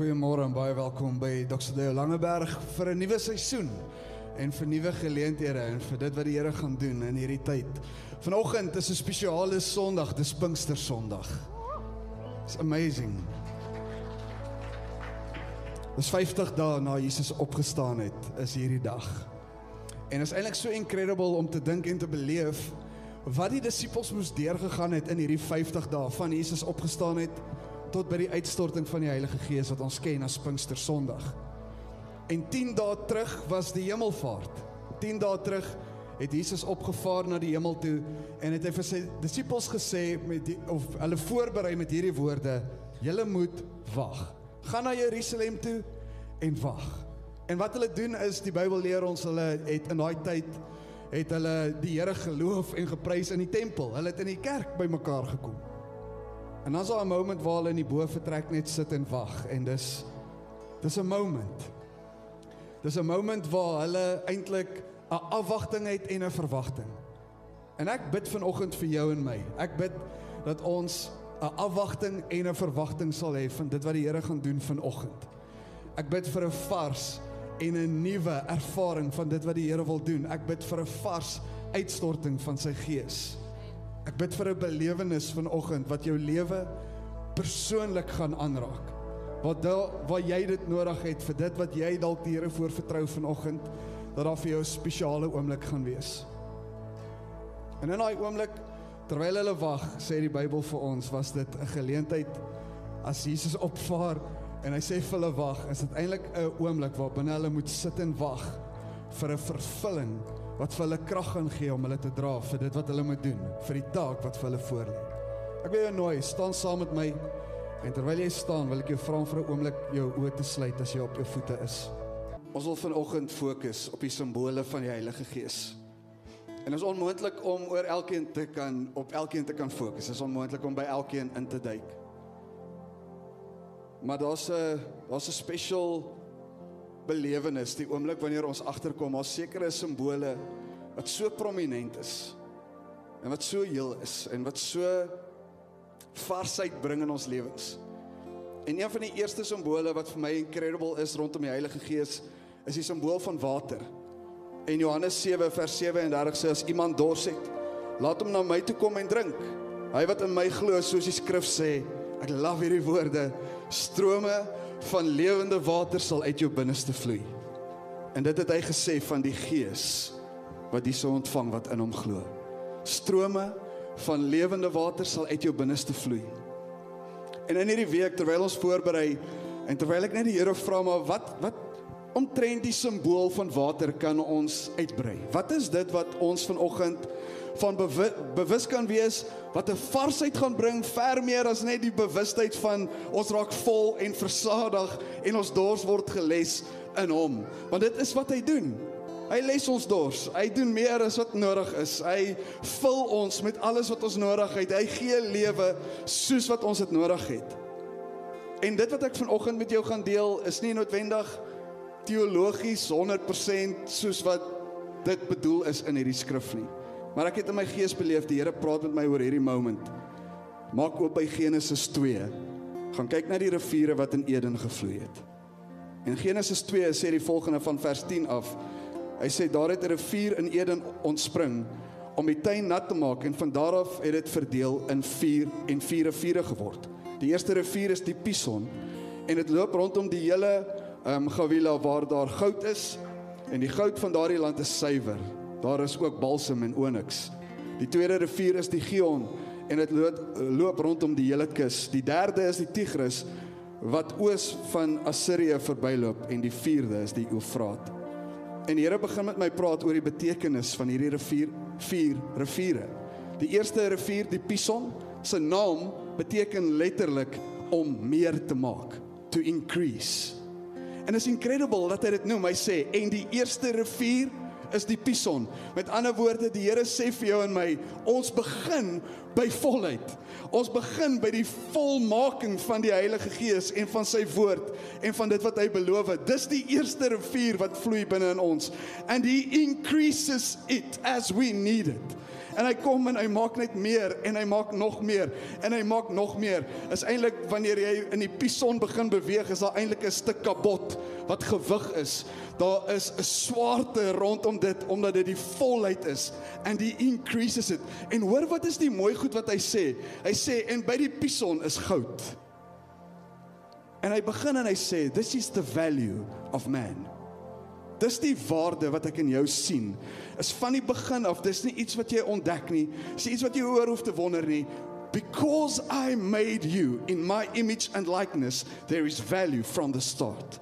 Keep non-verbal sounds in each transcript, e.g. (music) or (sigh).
Goeiemôre en baie welkom by Dr. Deo Langeberg vir 'n nuwe seisoen en vir nuwe geleenthede en vir dit wat die Here gaan doen in hierdie tyd. Vanoggend is 'n spesiale Sondag, dis Pinkster Sondag. It's amazing. Dis 50 dae na Jesus opgestaan het, is hierdie dag. En is eintlik so incredible om te dink en te beleef wat die disippels moes deurgegaan het in hierdie 50 dae van Jesus opgestaan het tot by die uitstorting van die Heilige Gees wat ons ken as Pinkster Sondag. En 10 dae terug was die hemelvaart. 10 dae terug het Jesus opgevaar na die hemel toe en het hy vir sy disippels gesê met die, of hulle voorberei met hierdie woorde: "Julle moet wag. Gaan na Jerusalem toe en wag." En wat hulle doen is die Bybel leer ons hulle het in daai tyd het hulle die Here geloof en geprys in die tempel. Hulle het in die kerk bymekaar gekom. En dan is daar 'n moment waar hulle in die boefretrek net sit en wag en dis dis 'n moment. Dis 'n moment waar hulle eintlik 'n afwagting het en 'n verwagting. En ek bid vanoggend vir jou en my. Ek bid dat ons 'n afwagting en 'n verwagting sal hê van dit wat die Here gaan doen vanoggend. Ek bid vir 'n vars en 'n nuwe ervaring van dit wat die Here wil doen. Ek bid vir 'n vars uitstorting van sy gees. Ek bid vir 'n belewenis vanoggend wat jou lewe persoonlik gaan aanraak. Wat daar waar jy dit nodig het vir dit wat jy dalk die Here voor vertrou vanoggend dat daar vir jou 'n spesiale oomblik gaan wees. En in daai oomblik terwyl hulle wag, sê die Bybel vir ons, was dit 'n geleentheid as Jesus opvaar en hy sê vir hulle wag, is dit eintlik 'n oomblik waar binne hulle moet sit en wag vir 'n vervulling wat vir hulle krag gaan gee om hulle te dra vir dit wat hulle moet doen, vir die taak wat vir hulle voorlê. Ek wil jou nooi, staan saam met my. En terwyl jy staan, wil ek jou vra vir 'n oomblik jou oë te sluit as jy op jou voete is. Ons wil vanoggend fokus op die simbole van die Heilige Gees. En dit is onmoontlik om oor elkeen te kan op elkeen te kan fokus. Dit is onmoontlik om by elkeen in te duik. Maar daar's 'n daar's 'n special belewenis, die oomblik wanneer ons agterkom, daar sekere simbole wat so prominent is en wat so heel is en wat so varsheid bring in ons lewens. En een van die eerste simbole wat vir my incredible is rondom die Heilige Gees is die simbool van water. En Johannes 7 vers 37 sê as iemand dors het, laat hom na my toe kom en drink. Hy wat in my glo, soos die skrif sê, ek love hierdie woorde, strome van lewende water sal uit jou binneste vloei. En dit het hy gesê van die Gees wat hierso ontvang wat in hom glo. Strome van lewende water sal uit jou binneste vloei. En in hierdie week terwyl ons voorberei en terwyl ek net die Here vra maar wat wat omtrent die simbool van water kan ons uitbrei. Wat is dit wat ons vanoggend van bewus, bewus kan wees wat 'n varsheid gaan bring ver meer as net die bewustheid van ons raak vol en versadig en ons dors word geles in hom. Want dit is wat hy doen. Hy les ons dors. Hy doen meer as wat nodig is. Hy vul ons met alles wat ons nodig het. Hy gee lewe soos wat ons dit nodig het. En dit wat ek vanoggend met jou gaan deel is nie noodwendig teologies 100% soos wat dit bedoel is in hierdie skrif nie Maar ek het in my gees beleef die Here praat met my oor hierdie moment. Maak oop by Genesis 2. Gaan kyk na die riviere wat in Eden gevloei het. En Genesis 2 sê die volgende van vers 10 af. Hy sê daar het 'n rivier in Eden ontspring om die tuin nat te maak en van daar af het dit verdeel in 4 en 4 riviere geword. Die eerste rivier is die Pison en dit loop rondom die hele ehm um, Gawila waar daar goud is en die goud van daardie land is suiwer. Daar is ook balsam en onyx. Die tweede rivier is die Gion en dit loop, loop rondom die hele kus. Die derde is die Tigris wat oos van Assirië verbyloop en die vierde is die Eufraat. En die Here begin met my praat oor die betekenis van hierdie rivier vier riviere. Die eerste rivier, die Pison, se naam beteken letterlik om meer te maak, to increase. En is incredible dat hy dit noem. Hy sê en die eerste rivier is die pison. Met ander woorde, die Here sê vir jou en my, ons begin by volheid. Ons begin by die volmaking van die Heilige Gees en van sy woord en van dit wat hy beloof het. Dis die eerste rivier wat vloei binne in ons. And he increases it as we need it. En hy kom en hy maak net meer en hy maak nog meer en hy maak nog meer. Is eintlik wanneer jy in die pison begin beweeg, is daar eintlik 'n stuk kabot wat gewig is. Daar is 'n swaarte rondom dit omdat dit die volheid is and he increases it. En hoor wat is die mooi goed wat hy sê? Hy sê en by die pison is goud. En hy begin en hy sê this is the value of man. Dis die waarde wat ek in jou sien. Is van die begin af, dis nie iets wat jy ontdek nie. Dis iets wat jy oor hoef te wonder nie. Because I made you in my image and likeness, there is value from the start.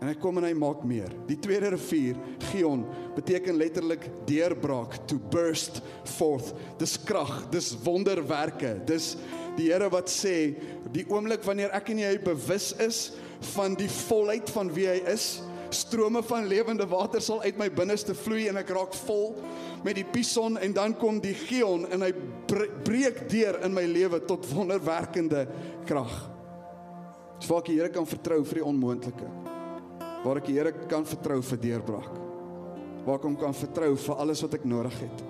En hy kom en hy maak meer. Die tweede rivier, Gion, beteken letterlik deurbraak, to burst forth. Dis krag, dis wonderwerke. Dis die Here wat sê, die oomblik wanneer ek en jy bewus is van die volheid van wie hy is, strome van lewende water sal uit my binneste vloei en ek raak vol met die pison en dan kom die geon en hy breek deur in my lewe tot wonderwerkende krag. Dis waar ek die Here kan vertrou vir die onmoontlike. Waar ek die Here kan vertrou vir deurbraak. Waar ek hom kan vertrou vir alles wat ek nodig het.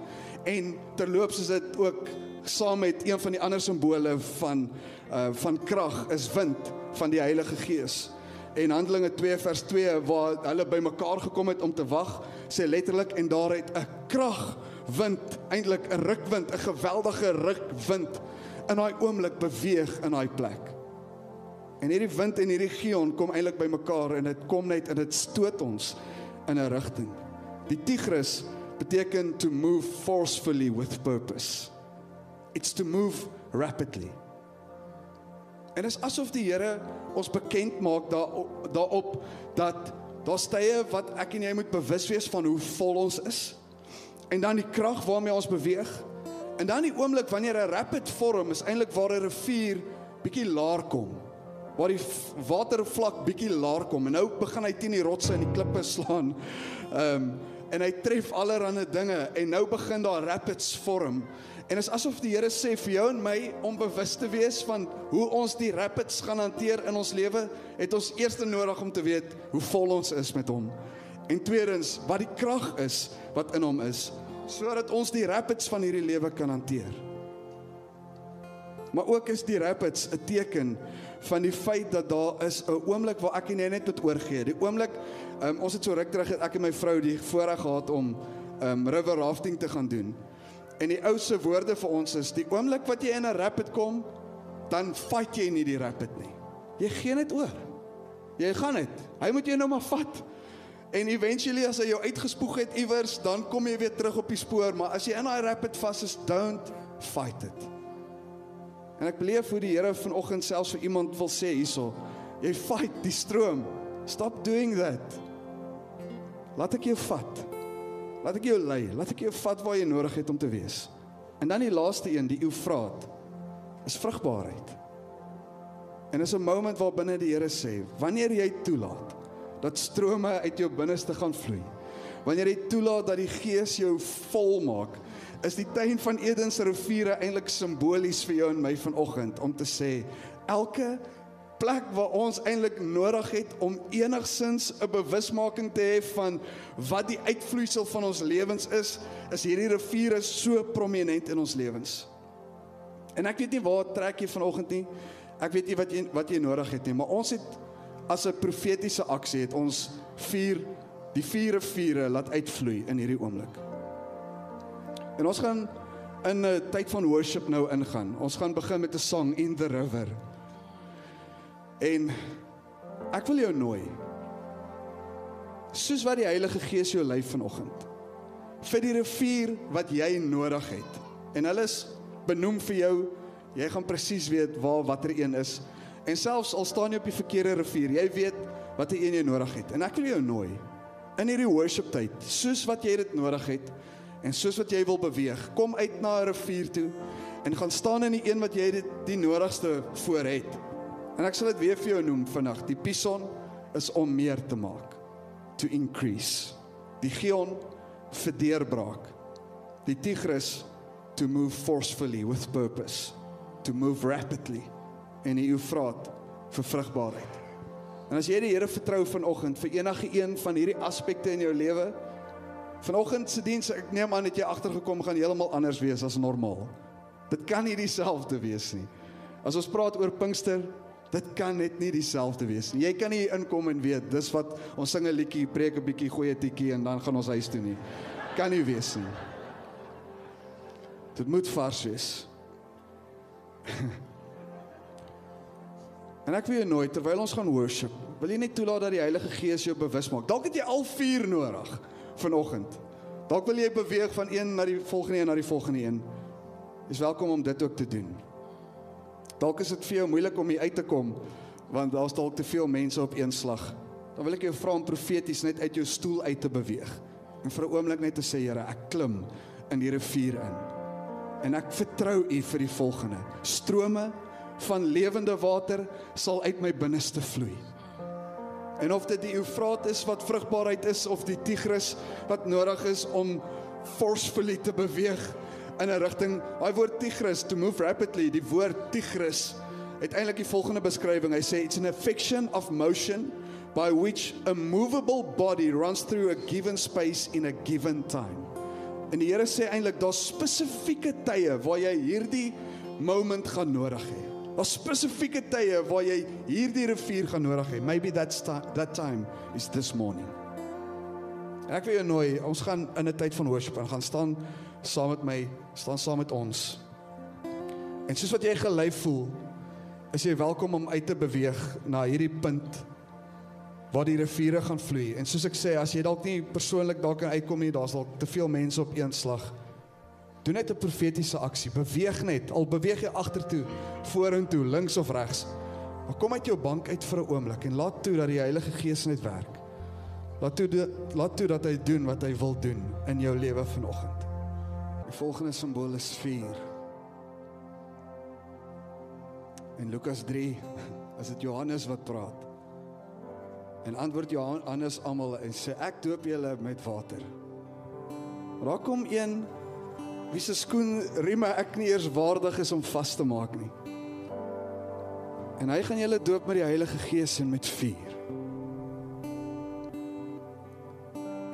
En terloops is dit ook saam met een van die ander simbole van uh van krag is wind van die Heilige Gees en Handelinge 2 vers 2 waar hulle bymekaar gekom het om te wag, sê letterlik en daar het 'n krag wind, eintlik 'n rukwind, 'n geweldige rukwind in daai oomblik beweeg in daai plek. En hierdie wind en hierdie geon kom eintlik bymekaar en dit kom net en dit stoot ons in 'n rigting. Die Tigris beteken to move forcefully with purpose. It's to move rapidly. En dit is asof die Here ons bekend maak daarop daarop dat daar stye wat ek en jy moet bewus wees van hoe vol ons is. En dan die krag waarmee ons beweeg. En dan die oomblik wanneer 'n rapid vorm is eintlik waar 'n rivier bietjie laer kom. Waar die watervlak bietjie laer kom en nou begin hy teen die rotse en die klippe slaan. Ehm um, en hy tref allerlei dinge en nou begin daar rapids vorm En is asof die Here sê vir jou en my om bewus te wees van hoe ons die rapids gaan hanteer in ons lewe, het ons eers nodig om te weet hoe vol ons is met hom. En tweedens, wat die krag is wat in hom is, sodat ons die rapids van hierdie lewe kan hanteer. Maar ook is die rapids 'n teken van die feit dat daar is 'n oomblik waar ek en jy net tot oorgee. Die oomblik, um, ons het so ruk terug het ek en my vrou die voorreg gehad om um, river rafting te gaan doen. En die ou se woorde vir ons is die oomblik wat jy in 'n rapid kom, dan vat jy nie die rapid nie. Jy gee net oor. Jy gaan net. Hy moet jou nou maar vat. En eventually as hy jou uitgespoeg het iewers, dan kom jy weer terug op die spoor, maar as jy in daai rapid vas is, don't fight it. En ek beleef hoe die Here vanoggend selfs vir iemand wil sê hierso, jy fight die stroom. Stop doing that. Laat ek jou vat. Laat ek jou lei, laat ek jou vat waar jy nodig het om te wees. En dan die laaste een, die Eufraat, is vrugbaarheid. En is 'n moment waar binne die Here sê, wanneer jy toelaat dat strome uit jou binneste gaan vloei, wanneer jy toelaat dat die Gees jou volmaak, is die tuin van Eden se riviere eintlik simbolies vir jou en my vanoggend om te sê elke plek waar ons eintlik nodig het om enigsins 'n bewusmaking te hê van wat die uitvloeisel van ons lewens is, is hierdie riviere so prominent in ons lewens. En ek weet nie waar trek jy vanoggend nie. Ek weet nie wat jy wat jy nodig het nie, maar ons het as 'n profetiese aksie het ons vier die vier riviere laat uitvloei in hierdie oomblik. En ons gaan in 'n tyd van worship nou ingaan. Ons gaan begin met 'n song in the river. En ek wil jou nooi. Soos wat die Heilige Gees jou lei vanoggend. Vir die rivier wat jy nodig het. En hulle is benoem vir jou. Jy gaan presies weet waar watter een is. En selfs al staan jy op die verkeerde rivier, jy weet watter een jy nodig het. En ek wil jou nooi in hierdie worship tyd, soos wat jy dit nodig het en soos wat jy wil beweeg, kom uit na 'n rivier toe en gaan staan in die een wat jy dit die nodigste voor het. En ek sal dit weer vir jou noem vandag. Die pison is om meer te maak. To increase. Die Gion vir deurbraak. Die Tigris to move forcefully with purpose, to move rapidly en die Eufraat vir vrugbaarheid. En as jy die Here vertrou vanoggend vir enige een van hierdie aspekte in jou lewe, vanoggend se diens, ek neem aan dat jy agtergekom gaan heeltemal anders wees as normaal. Dit kan nie dieselfde wees nie. As ons praat oor Pinkster, dit kan net nie dieselfde wees nie. Jy kan nie inkom en weet dis wat ons sing 'n liedjie, preek 'n bietjie, gooi 'n tikkie en dan gaan ons huis toe nie. Kan nie wees nie. Dit moet vars wees. (laughs) en ek wil jou nooi terwyl ons gaan worship, wil jy net toelaat dat die Heilige Gees jou bewus maak. Dalk het jy al vier nodig vanoggend. Dalk wil jy beweeg van een na die volgende een na die volgende een. Is welkom om dit ook te doen. Dalk is dit vir jou moeilik om hier uit te kom want daar's dalk te veel mense op een slag. Dan wil ek jou vra om profeties net uit jou stoel uit te beweeg en vir 'n oomblik net te sê Here, ek klim in die rivier in. En ek vertrou U vir die volgende. Strome van lewende water sal uit my binneste vloei. En of dit die Eufraat is wat vrugbaarheid is of die Tigris wat nodig is om forcefully te beweeg in 'n rigting. Daai woord Tigris to move rapidly, die woord Tigris het eintlik die volgende beskrywing. Hy sê it's an affection of motion by which a movable body runs through a given space in a given time. En die Here sê eintlik daar's spesifieke tye waar jy hierdie moment gaan nodig hê. Daar's spesifieke tye waar jy hierdie rivier gaan nodig hê. Maybe that's that time is this morning. Ek wil jou nooi, ons gaan in 'n tyd van worship en gaan staan saam met my, staan saam met ons. En soos wat jy gelei voel, is jy welkom om uit te beweeg na hierdie punt waar die riviere gaan vloei. En soos ek sê, as jy dalk nie persoonlik dalk kan uitkom nie, daar's dalk te veel mense op een slag. Doen net 'n profetiese aksie. Beweeg net. Al beweeg jy agtertoe, vorentoe, links of regs. Maar kom uit jou bank uit vir 'n oomblik en laat toe dat die Heilige Gees net werk. Laat toe laat toe dat hy doen wat hy wil doen in jou lewe vanoggend. Die volgende simbool is vuur. In Lukas 3 is dit Johannes wat praat. En antwoord Johannes almal en sê ek doop julle met water. Daar kom een wie se skoen rieme ek nie eers waardig is om vas te maak nie. En hy gaan julle doop met die Heilige Gees en met vuur.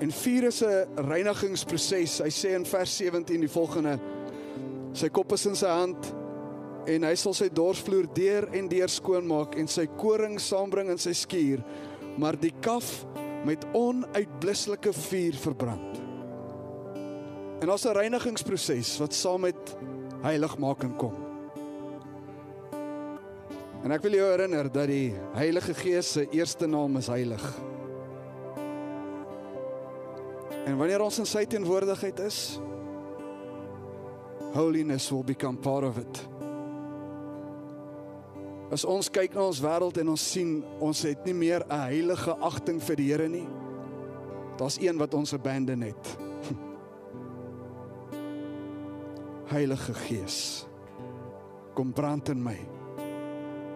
En vuur is 'n reinigingsproses. Hy sê in vers 17 die volgende: Sy kop is in sy hand en hy sal sy dorsvloer deur en deur skoon maak en sy koring saambring in sy skuur maar die kaf met onuitblusselike vuur verbrand. En daar's 'n reinigingsproses wat saam met heiligmaking kom. En ek wil jou herinner dat die Heilige Gees se eerste naam is heilig. En wanneer ons in sy teenwoordigheid is, holiness will become part of it. As ons kyk na ons wêreld en ons sien ons het nie meer 'n heilige agting vir die Here nie. Daar's een wat ons abandon het. Heilige Gees, kom brand in my.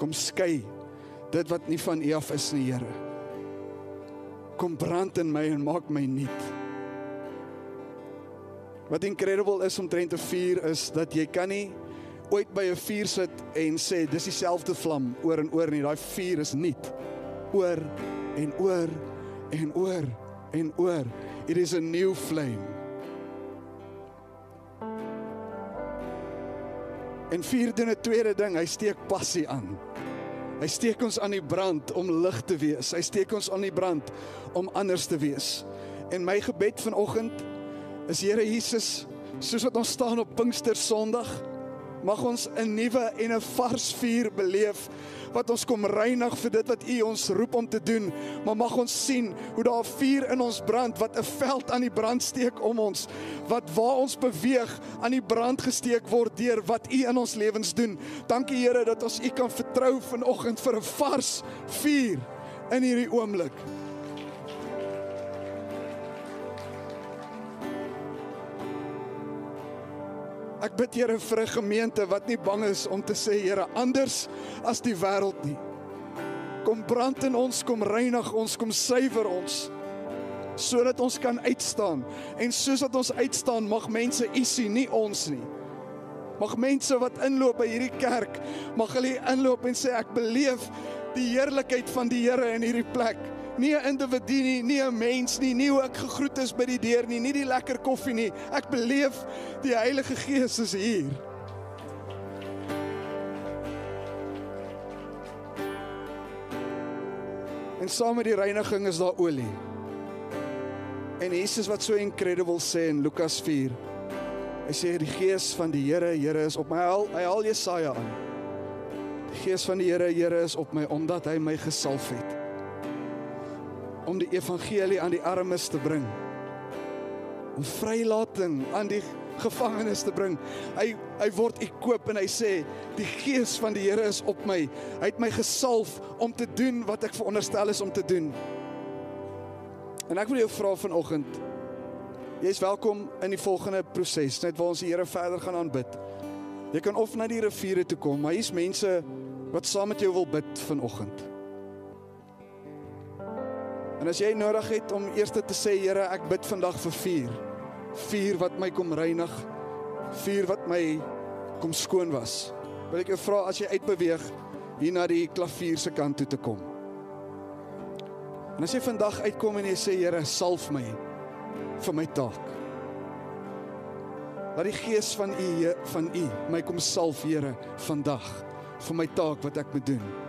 Kom skei dit wat nie van U af is nie, Here. Kom brand in my en maak my nuut. Wat incredible is om te vier is dat jy kan nie ooit by 'n vuur sit en sê dis dieselfde vlam oor en oor nie. Daai vuur is nuut. Oor en oor en oor en oor. It is a new flame. En vuur doen 'n tweede ding, hy steek passie aan. Hy steek ons aan die brand om lig te wees. Hy steek ons aan die brand om anders te wees. En my gebed vanoggend is Here Jesus, soos wat ons staan op Pinkster Sondag, mag ons 'n nuwe en 'n vars vuur beleef wat ons kom reinig vir dit wat U ons roep om te doen, maar mag ons sien hoe daar vuur in ons brand wat 'n veld aan die brand steek om ons, wat waar ons beweeg aan die brand gesteek word deur wat U in ons lewens doen. Dankie Here dat ons U kan vertrou vanoggend vir 'n vars vuur in hierdie oomblik. Ek bid Here vir 'n gemeente wat nie bang is om te sê Here anders as die wêreld nie. Kom brand in ons, kom reinig ons, kom suiwer ons sodat ons kan uitstaan. En soos wat ons uitstaan, mag mense U sien, nie ons nie. Mag mense wat inloop by hierdie kerk, mag hulle inloop en sê ek beleef die heerlikheid van die Here in hierdie plek. Nie 'n individu nie, nie 'n mens nie, nie hoe ek gegroet is by die deur nie, nie die lekker koffie nie. Ek beleef die Heilige Gees is hier. En saam met die reiniging is daar olie. En Jesus wat so incredible sê in Lukas 4. Hy sê die gees van die Here, Here is op my. Hy haal, hy haal Jesaja aan. Die gees van die Here, Here is op my omdat hy my gesalf het om die evangelie aan die armes te bring. Om vrylating aan die gevangenes te bring. Hy hy word ekoop en hy sê die gees van die Here is op my. Hy het my gesalf om te doen wat ek veronderstel is om te doen. En ek wil jou vra vanoggend. Jy is welkom in die volgende proses, net waar ons die Here verder gaan aanbid. Jy kan of na die riviere toe kom, maar hier's mense wat saam met jou wil bid vanoggend. En as jy nodig het om eers te sê Here, ek bid vandag vir vuur. Vuur wat my kom reinig. Vuur wat my kom skoon was. Wil ek jou vra as jy uitbeweeg hier na die klavier se kant toe te kom. En as jy vandag uitkom en jy sê Here, salf my vir my taak. Laat die gees van U van U my kom salf Here vandag vir my taak wat ek moet doen.